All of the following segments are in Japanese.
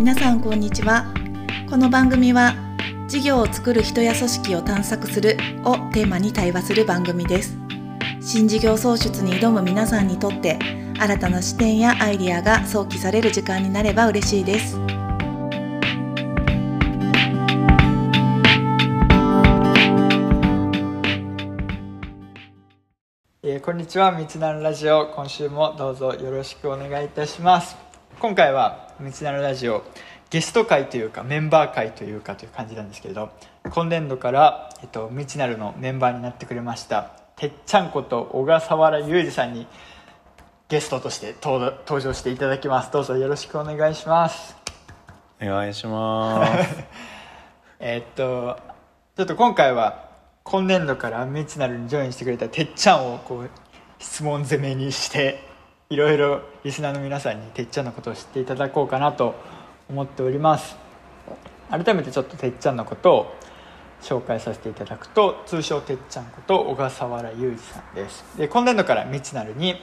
皆さんこんにちは。この番組は事業を作る人や組織を探索するをテーマに対話する番組です。新事業創出に挑む皆さんにとって新たな視点やアイディアが想起される時間になれば嬉しいです。えーこんにちは。道なるラジオ今週もどうぞよろしくお願いいたします。今回は道なるラジオゲスト会というかメンバー会というかという感じなんですけれど今年度から、えっと、道なるのメンバーになってくれましたてっちゃんこと小笠原裕二さんにゲストとして登登場していただきます。どうぞよろしくお願いします。お願いします。えーっとちょっと今回は今年度からミツナルにジョインしてくれたてっちゃんをこう質問攻めにしていろいろリスナーの皆さんにてっちゃんのことを知っていただこうかなと思っております。改めてちょっとてっちゃんのことを紹介させていただくと通称てっちゃんこと小笠原裕二さんです。で今年度からミツナルに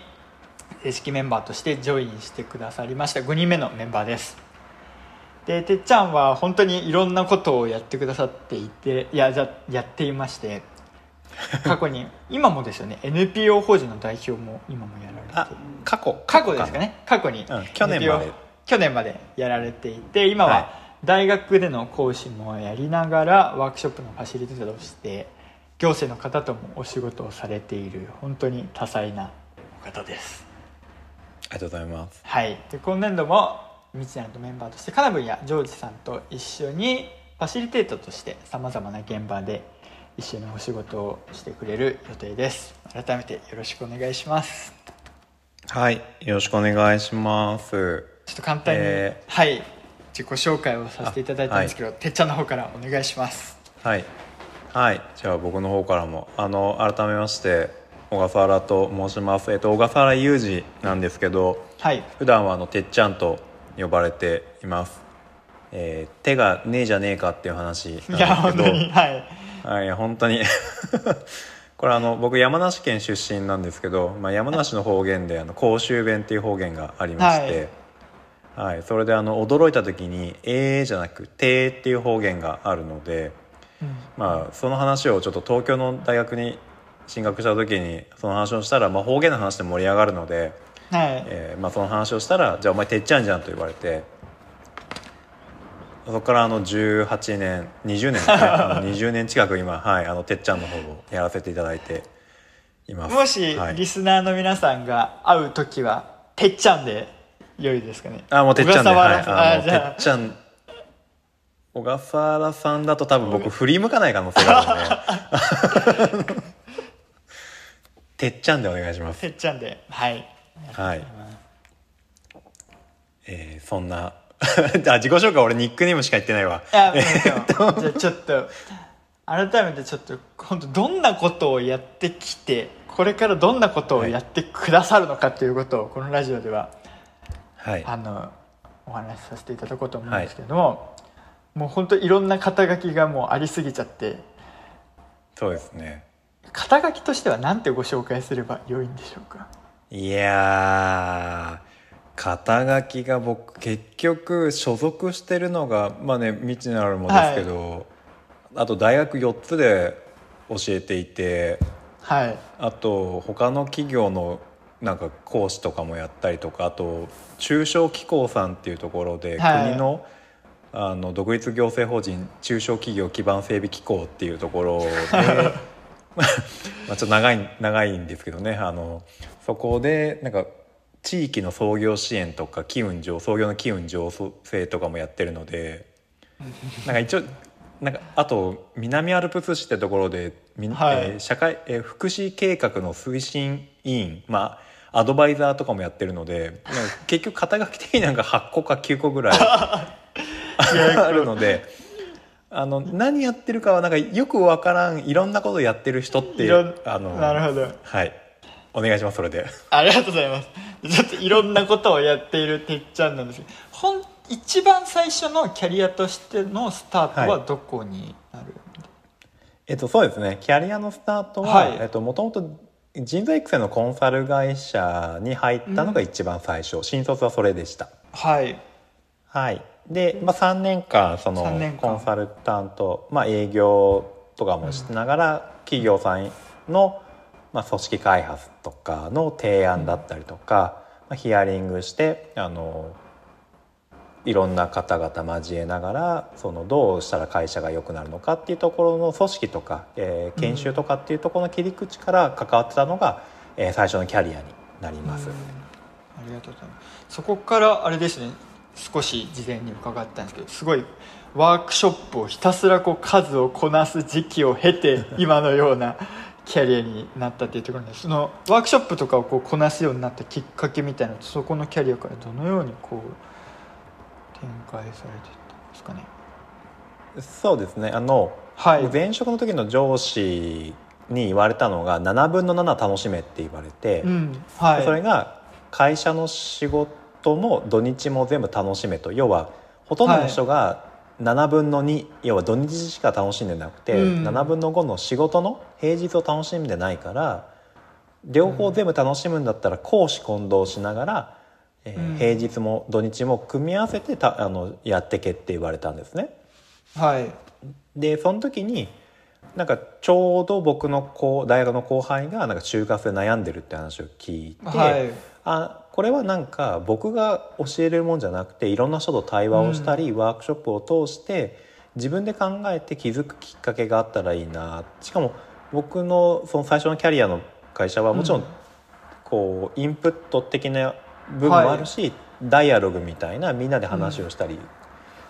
正式メンバーとしてジョインしてくださりました5人目のメンバーです。でてっちゃんは本当にいろんなことをやってくださっていてややっていまして 過去に。今もですよね。NPO 法人の代表も今もやられあて過去。過去ですかね。過去に、うん去年まで。去年までやられていて今はは大学での講師もやりながらワークショップのファシリテーターとして行政の方ともお仕事をされている本当に多彩なお方です。ありがとうございます。はい、で今年度も道なるとメンバーとしてカナブンやジョージさんと一緒にファシリテーターとしてさまざまな現場で一緒にお仕事をしてくれる予定です。改めてよろしくお願いします。はいよろしくお願いします。ちょっと簡単に、えはい自己紹介をさせていただいたんですけど、てっちゃんの方からお願いします。はい。はいじゃあ僕の方からもあの改めまして小笠原と申します。えっと小笠原裕二なんですけどはい。普段はあのてっちゃんと呼ばれています。えー手がねえじゃねえかっていう話なんですけど。いや本当にはいはい、本当に。これあの僕山梨県出身なんですけど、まあ、山梨の方言であの甲州弁っていう方言がありまして、はい。それであの驚いた時に「えー」じゃなく「て」っていう方言があるので、まあ、その話をちょっと東京の大学に進学した時にその話をしたら、まあ、方言の話で盛り上がるので、はい、えーまあ、その話をしたら「じゃあお前てっちゃんじゃん」と言われてそこからあの18年20年ねあの20年近く今、はい、あのてっちゃんの方をやらせていただいています。もしはい。リスナーの皆さんが会う時はてっちゃんで良いですかね？あもうてっちゃんで、はい、原さんあのてっちゃん小笠原さんだと多分僕振り向かない可能性があるので。てっちゃんでお願いします。てっちゃんではい。はい。えーそんな あ自己紹介俺ニックネームしか言ってないわ。いや、もうじゃあちょっと改めてちょっと本当どんなことをやってきてこれからどんなことをやってくださるのかということをこのラジオでははい。あのお話しさせていただこうと思うんですけども、もう本当いろんな肩書きがもうありすぎちゃってそうですね。肩書きとしては何てご紹介すれば良いんでしょうか？いやー肩書きが僕結局所属してるのがまあね未知なるもですけど、あと大学4つで教えていてはい。あと他の企業のなんか講師とかもやったりとかあと中小機構さんっていうところで、はい。国のあの独立行政法人中小企業基盤整備機構っていうところで まあちょっと長い長いんですけどねあのそこでなんか地域の創業支援とか機運上創業の機運醸成とかもやってるのでなんか一応なんかあと南アルプス市ってところで、みはい。えー社会えー福祉計画の推進委員まあアドバイザーとかもやってるので結局肩書き的になんか8個か9個ぐらい あるのであの何やってるかはなんかよくわからんいろんなことやってる人っていろんあのなるほど。はいお願いしますそれで。ありがとうございます。ちょっといろんなことをやっているてっちゃんなんですけどほん一番最初のキャリアとしてのスタートははい。どこになる、えっとそうですね。キャリアのスタートは、はい。えっともともと人材育成のコンサル会社に入ったのが一番最初、新卒はそれでした。はい。はい。で、まあ、3年間そのコンサルタント、まあ、営業とかもしながら、企業さんの、まあ、組織開発とかの提案だったりとか、まあ、ヒアリングしてあのいろんな方々交えながらそのどうしたら会社が良くなるのかっていうところの組織とか、えー研修とかっていうところの切り口から関わってたのが、えー最初のキャリアになります。ありがとうございます。そこからあれですね。少し事前に伺ったんですけどすごいワークショップをひたすらこう数をこなす時期を経て今のようなキャリアになったっていうところでそのワークショップとかをこうこなすようになったきっかけみたいなそこのキャリアからどのようにこう展開されていったんですかね？そうですね。あの、はい。前職の時の上司に言われたのが7分の7楽しめって言われて、うん。はい。それが会社の仕事も土日も全部楽しめと。要はほとんどの人が7分の2、要は土日しか楽しんでなくて、うん。7分の5の仕事の平日を楽しんでないから両方全部楽しむんだったら公私混同しながら、えーうん。平日も土日も組み合わせてたあのやってけって言われたんですね。はい。でその時になんかちょうど僕のこう大学の後輩がなんか就活で悩んでるって話を聞いて、はいあこれはなんか僕が教えれるもんじゃなくていろんな人と対話をしたり、ワークショップを通して自分で考えて気づくきっかけがあったらいいな。しかも僕のその最初のキャリアの会社はもちろんうん。こうインプット的な部分もあるし、ダイアログみたいなみんなで話をしたり、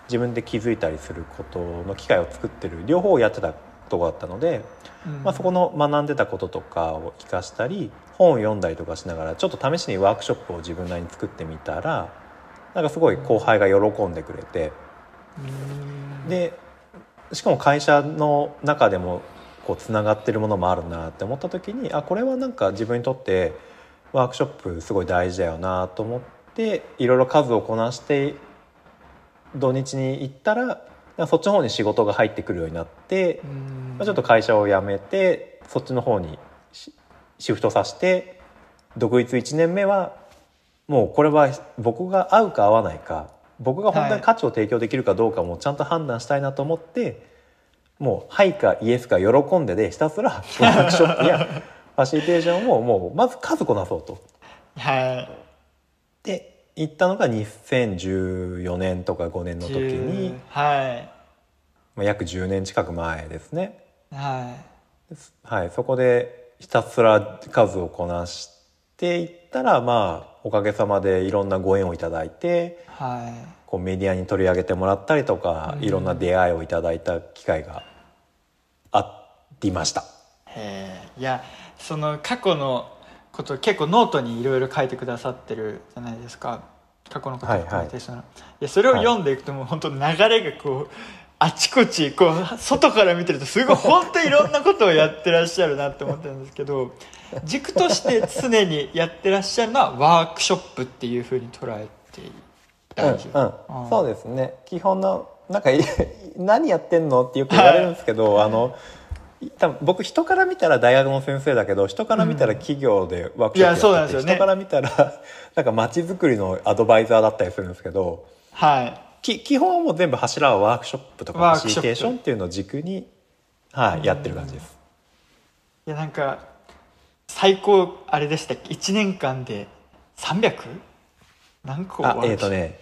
自分で気づいたりすることの機会を作ってる。両方をやってたとこだったので、うん。まあ、そこの学んでたこととかを生かしたり本を読んだりとかしながらちょっと試しにワークショップを自分なりに作ってみたらなんかすごい後輩が喜んでくれてうん。でしかも会社の中でもこうつながってるものもあるなって思った時にあこれはなんか自分にとってワークショップすごい大事だよなと思っていろいろ数をこなして土日に行ったらそっちの方に仕事が入ってくるようになってうん。まあ、ちょっと会社を辞めてそっちの方にシシフトさせて独立1年目はもうこれは僕が合うか合わないか僕が本当に価値を提供できるかどうかもちゃんと判断したいなと思って、もう「はい」か「イエス」か喜んででひたすらワークショップや ファシリテーションをもうまず数こなそうと。はい。で行ったのが2014年とか5年の時に、はい。まあ、約10年近く前ですね。ははい、そこでひたすら数をこなしていったらまあおかげさまでいろんなご縁をいただいていはい。こうメディアに取り上げてもらったりとか、うん。いろんな出会いをいただいた機会がありました。へえいやその過去のこと結構ノートにいろいろ書いてくださってるじゃないですか。過去のことを含めてその、いやそれを読んでいくともう本当流れがこうあちこちこう外から見てるとすごい本当にいろんなことをやってらっしゃるなって思ってるんですけど 軸として常にやってらっしゃるのはワークショップっていうふうに捉えて大丈夫、うんうん、そうですね。基本のなんかい 何やってんのってよく言われるんですけど、あの多分僕人から見たら大学の先生だけど人から見たら企業でワークショップやってて、いやそうなんですよね。人から見たら なんか街づくりのアドバイザーだったりするんですけどはい。き基本はもう全部柱はワークショップとかファシリテーションっていうのを軸に、はい、やってる感じです。いやなんか最高あれでしたっけ？1年間で 300? 何個？あえっ、とね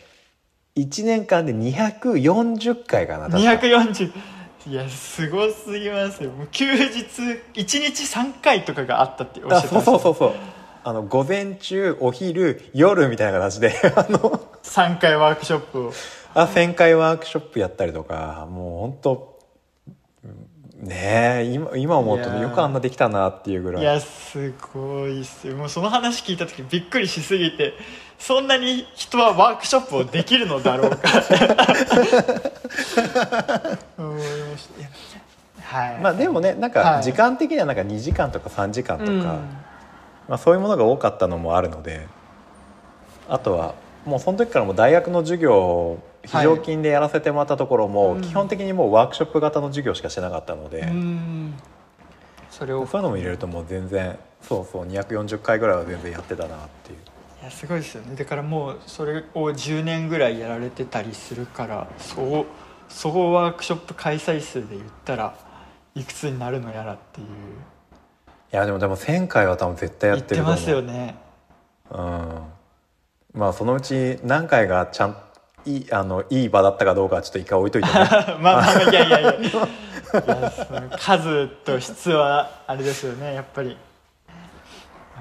1年間で240回かな確か。240いやすごすぎますよ。もう休日1日3回とかがあったっておっしゃあってた。そうそうそうそう。あの午前中お昼夜みたいな形で あの3回ワークショップを。あ1000回ワークショップやったりとかもう本当ねえ今今思うとよくあんなできたなっていうぐらい。いやすごいっすよ。もうその話聞いた時びっくりしすぎてそんなに人はワークショップをできるのだろうか 思いました。はい。まあでもねなんはい。か時間的にはなんか2時間とか3時間とか、うん。まあ、そういうものが多かったのもあるのであとはもうその時からもう大学の授業を非常勤でやらせてもらったところも、うん基本的にもうワークショップ型の授業しかしてなかったので、うん。それを。そういうのも入れるともう全然そうそう240回ぐらいは全然やってたなっていう。いやすごいですよね。だからもうそれを10年ぐらいやられてたりするからそう総ワークショップ開催数で言ったらいくつになるのやらっていう。いやでもでも1000回は多分絶対や言ってってると思う。ますよね。うんまあそのうち何回がちゃんいいあのいい場だったかどうかはちょっと一回置いといてね まあまあまあいやいや。いやいや数と質はあれですよねやっぱり。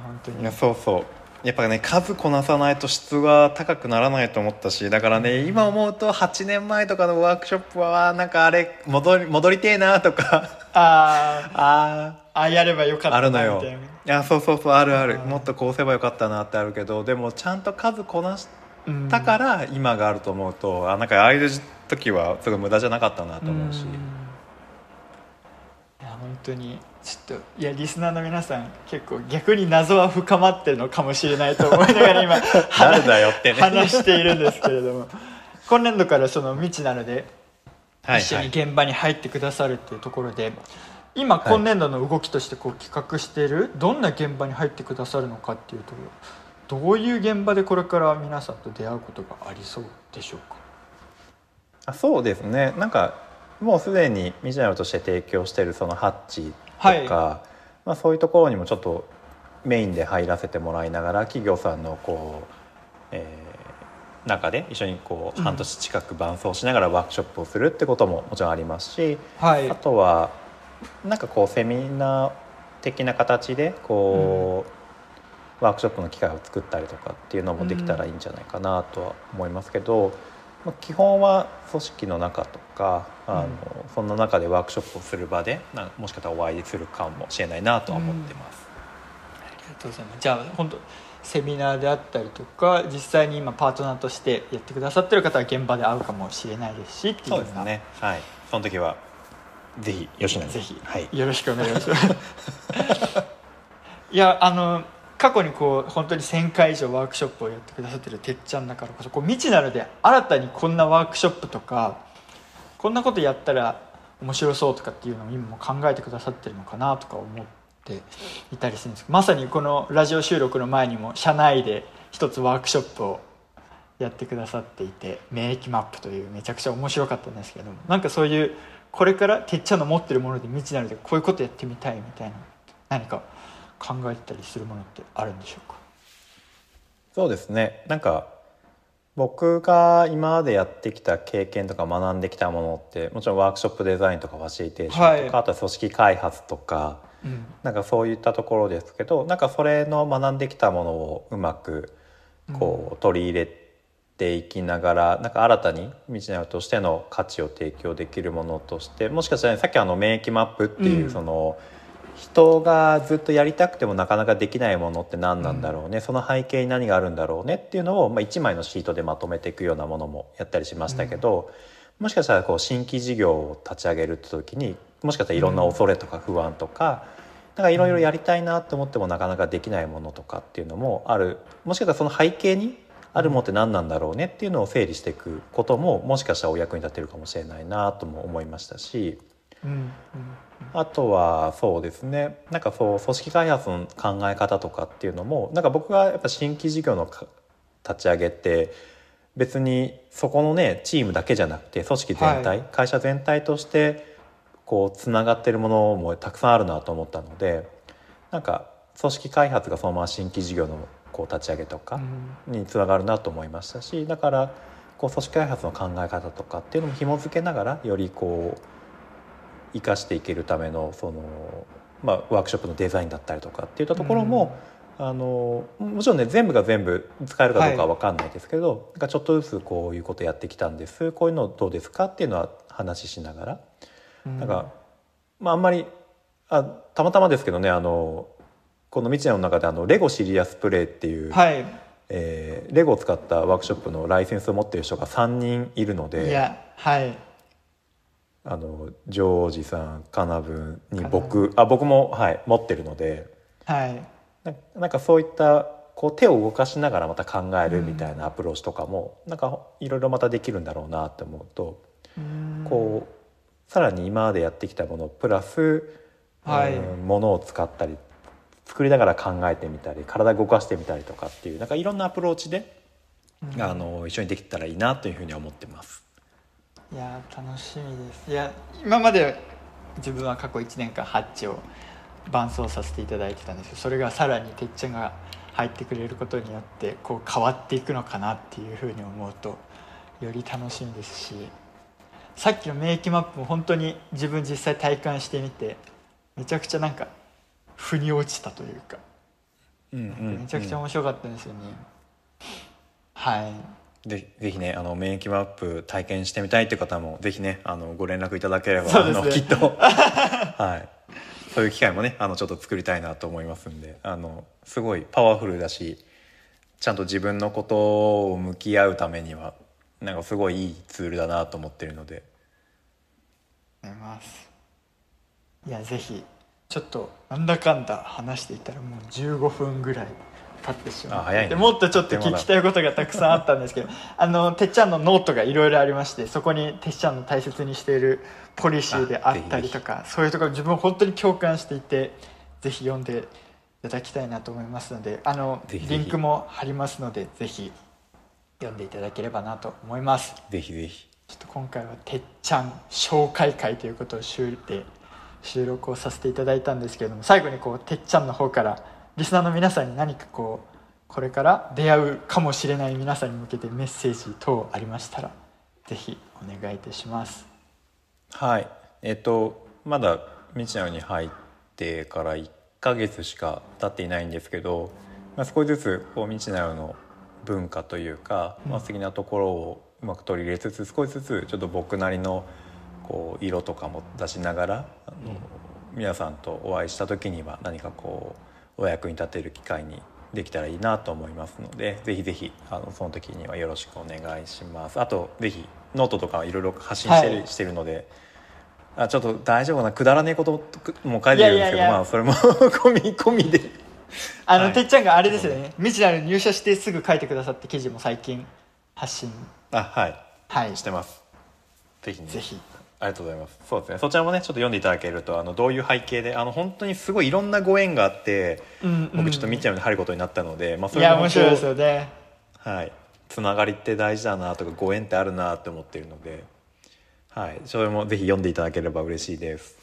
本当に。いやそうそう。やっぱね数こなさないと質は高くならないと思ったしだからね今思うと8年前とかのワークショップはなんかあれ戻り戻りてえなとか。あー。ああやればよかったああるのよ。なみたいな。いやそうそうそうあるある。うん。もっとこうすればよかったなってあるけどでもちゃんと数こなしうんたから今があると思うとあなんかああいう時はすごい無駄じゃなかったなと思うし。ん。いや本当にちょっといやリスナーの皆さん結構逆に謎は深まってるのかもしれないと思いながら今 誰だよってね。話しているんですけれども。今年度からその未知なのではい一緒にはい現場に入ってくださるっていうところで、今はい今年度の動きとしてこう企画してい。るどんな現場に入ってくださるのかっていうとどういう現場でこれから皆さんと出会うことがありそうでしょうか？あそうですね。なんかもうすでにミジナルとして提供しているそのハッチとか、まあ、そういうところにもちょっとメインで入らせてもらいながら企業さんのこう、えー中で一緒にこううん半年近く伴走しながらワークショップをするってことももちろんありますし、はい。あとはなんかこうセミナー的な形でこう、ワークショップの機会を作ったりとかっていうのもできたらいいんじゃないかなとは思いますけど、まあ、基本は組織の中とかあの、うんそんな中でワークショップをする場でなもしかしたらお会いするかもしれないなとは思ってます。ありがとうございますじゃあ本当セミナーであったりとか実際に今パートナーとしてやってくださってる方は現場で会うかもしれないですしっていうのがそうですね。はい。その時はぜひ吉野にぜひ。はい。よろしくお願いします。いやあの過去にこう本当に1000回以上ワークショップをやってくださってるてっちゃんだからこそこう未知なので新たにこんなワークショップとかこんなことやったら面白そうとかっていうのを今も考えてくださってるのかなとか思っていたりするんです。けどまさにこのラジオ収録の前にも社内で一つワークショップをやってくださっていて免疫マップというめちゃくちゃ面白かったんですけどなんかそういうこれからてっちゃんの持ってるもので未知なのでこういうことやってみたいみたいな。何か考えてたりするものってあるんでしょうか？そうですね。なんか僕が今までやってきた経験とか学んできたものってもちろんワークショップデザインとかファシリテーションとか、はい。あとは組織開発とかうん。なんかそういったところですけどなんかそれの学んできたものをうまくこう取り入れていきながらなんか新たに道なるとしての価値を提供できるものとしてもしかしたら、ね、さっきあの免疫マップっていう、うん。その人がずっとやりたくてもなかなかできないものって何なんだろうね、その背景に何があるんだろうねっていうのを、まあ、1枚のシートでまとめていくようなものもやったりしましたけど、もしかしたらこう新規事業を立ち上げるって時にもしかしたらいろんな恐れとか不安とか、なんかいろいろやりたいなって思ってもなかなかできないものとかっていうのもある。もしかしたらその背景にあるものって何なんだろうねっていうのを整理していくことももしかしたらお役に立てるかもしれないなとも思いましたしうんうんあとはそうですね。なんかそう組織開発の考え方とかっていうのもなんか僕がやっぱ新規事業のか立ち上げって別にそこのねチームだけじゃなくて組織全体、はい。会社全体としてこうつながってるものもたくさんあるなと思ったのでなんか組織開発がそのまま新規事業のこう立ち上げとかにつながるなと思いましたしだからこう組織開発の考え方とかっていうのも紐付けながらよりこう生かしていけるためのその、まあ、ワークショップのデザインだったりとかっていったところも、あのもちろんね全部が全部使えるかどうかは分かんないですけど、なんかちょっとずつこういうことやってきたんです。こういうのどうですかっていうのは話ししながら、うん。なんか、まあ、あんまりあたまたまですけどねあのこの「未知の中であのレゴシリアスプレイ」っていう、はい。えーレゴを使ったワークショップのライセンスを持っている人が3人いるのいでやはい。あのジョージさんカナブンに僕あ僕も、はい、持ってるのではい。ななんかそういったこう手を動かしながらまた考えるみたいなアプローチとかも、なんかいろいろまたできるんだろうなって思うと、うん。こうさらに今までやってきたものプラス、はい。うんものを使ったり作りながら考えてみたり体動かしてみたりとかっていうなんかいろんなアプローチで、うんあの一緒にできたらいいなというふうには思ってます。いやー楽しみですいや今まで自分は過去1年間ハッチを伴走させていただいてたんですけどそれがさらにてっちゃんが入ってくれることによってこう変わっていくのかなっていうふうに思うとより楽しみですしさっきの免疫マップも本当に自分実際体感してみてめちゃくちゃなんか腑に落ちたというか。うんうんめちゃくちゃ面白かったんですよね、はい。でぜひねあの免疫マップ体験してみたいっていう方もぜひねあのご連絡いただければ、ね。あのきっと。はい。そういう機会もねあのちょっと作りたいなと思いますんであのすごいパワフルだしちゃんと自分のことを向き合うためにはなんかすごいいいツールだなと思ってるので。いやぜひちょっとなんだかんだ話していたらもう15分ぐらい経ってしまってあ早いね。でもっとちょっと聞きたいことがたくさんあったんですけど あのてっちゃんのノートがいろいろありましてそこにてっちゃんの大切にしているポリシーであったりとかそういうところ自分本当に共感していてぜひ読んでいただきたいなと思いますのであのリンクも貼りますのでぜひ読んでいただければなと思います。ぜひぜひ。ちょっと今回はてっちゃん紹介会ということを収で収録をさせていただいたんですけれども最後にこうてっちゃんの方からリスナーの皆さんに何かこうこれから出会うかもしれない皆さんに向けてメッセージ等ありましたらぜひお願いいたします。はい。えっとまだ未知なのに入ってから1ヶ月しか経っていないんですけど、まあ、少しずつこう未知なのの文化というか、まあ、素敵なところをうまく取り入れつつ少しずつちょっと僕なりのこう色とかも出しながらあの、皆さんとお会いした時には何かこうお役に立てる機会にできたらいいなと思いますのでぜひぜひあのその時にはよろしくお願いします。あとぜひノートとかいろいろ発信してる,、はい。してるのであちょっと大丈夫かなくだらねえことも書いてるんですけどまあそれも 込み込みで。あの、はい。てっちゃんがあれですよね。未知なる入社してすぐ書いてくださって記事も最近発信。あはい。はい。してます。ぜひね。ぜひありがとうございます。そうですね。そちらもねちょっと読んでいただけるとあのどういう背景であの本当にすごいいろんなご縁があって、うん僕ちょっと見ちゃうに入ることになったので、まあ、そいれもや面白いですこよね。うはい。つながりって大事だなとかご縁ってあるなって思ってるのではい。それもぜひ読んでいただければ嬉しいです。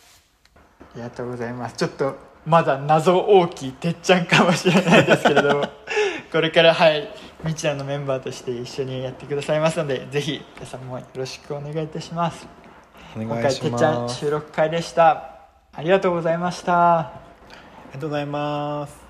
ありがとうございます。ちょっとまだ謎大きいてっちゃんかもしれないですけれども これからはいみちらのメンバーとして一緒にやってくださいますのでぜひ皆さんもよろしくお願いいたしますお今願いして回っちゃん収録会でした。ありがとうございました。ありがとうございます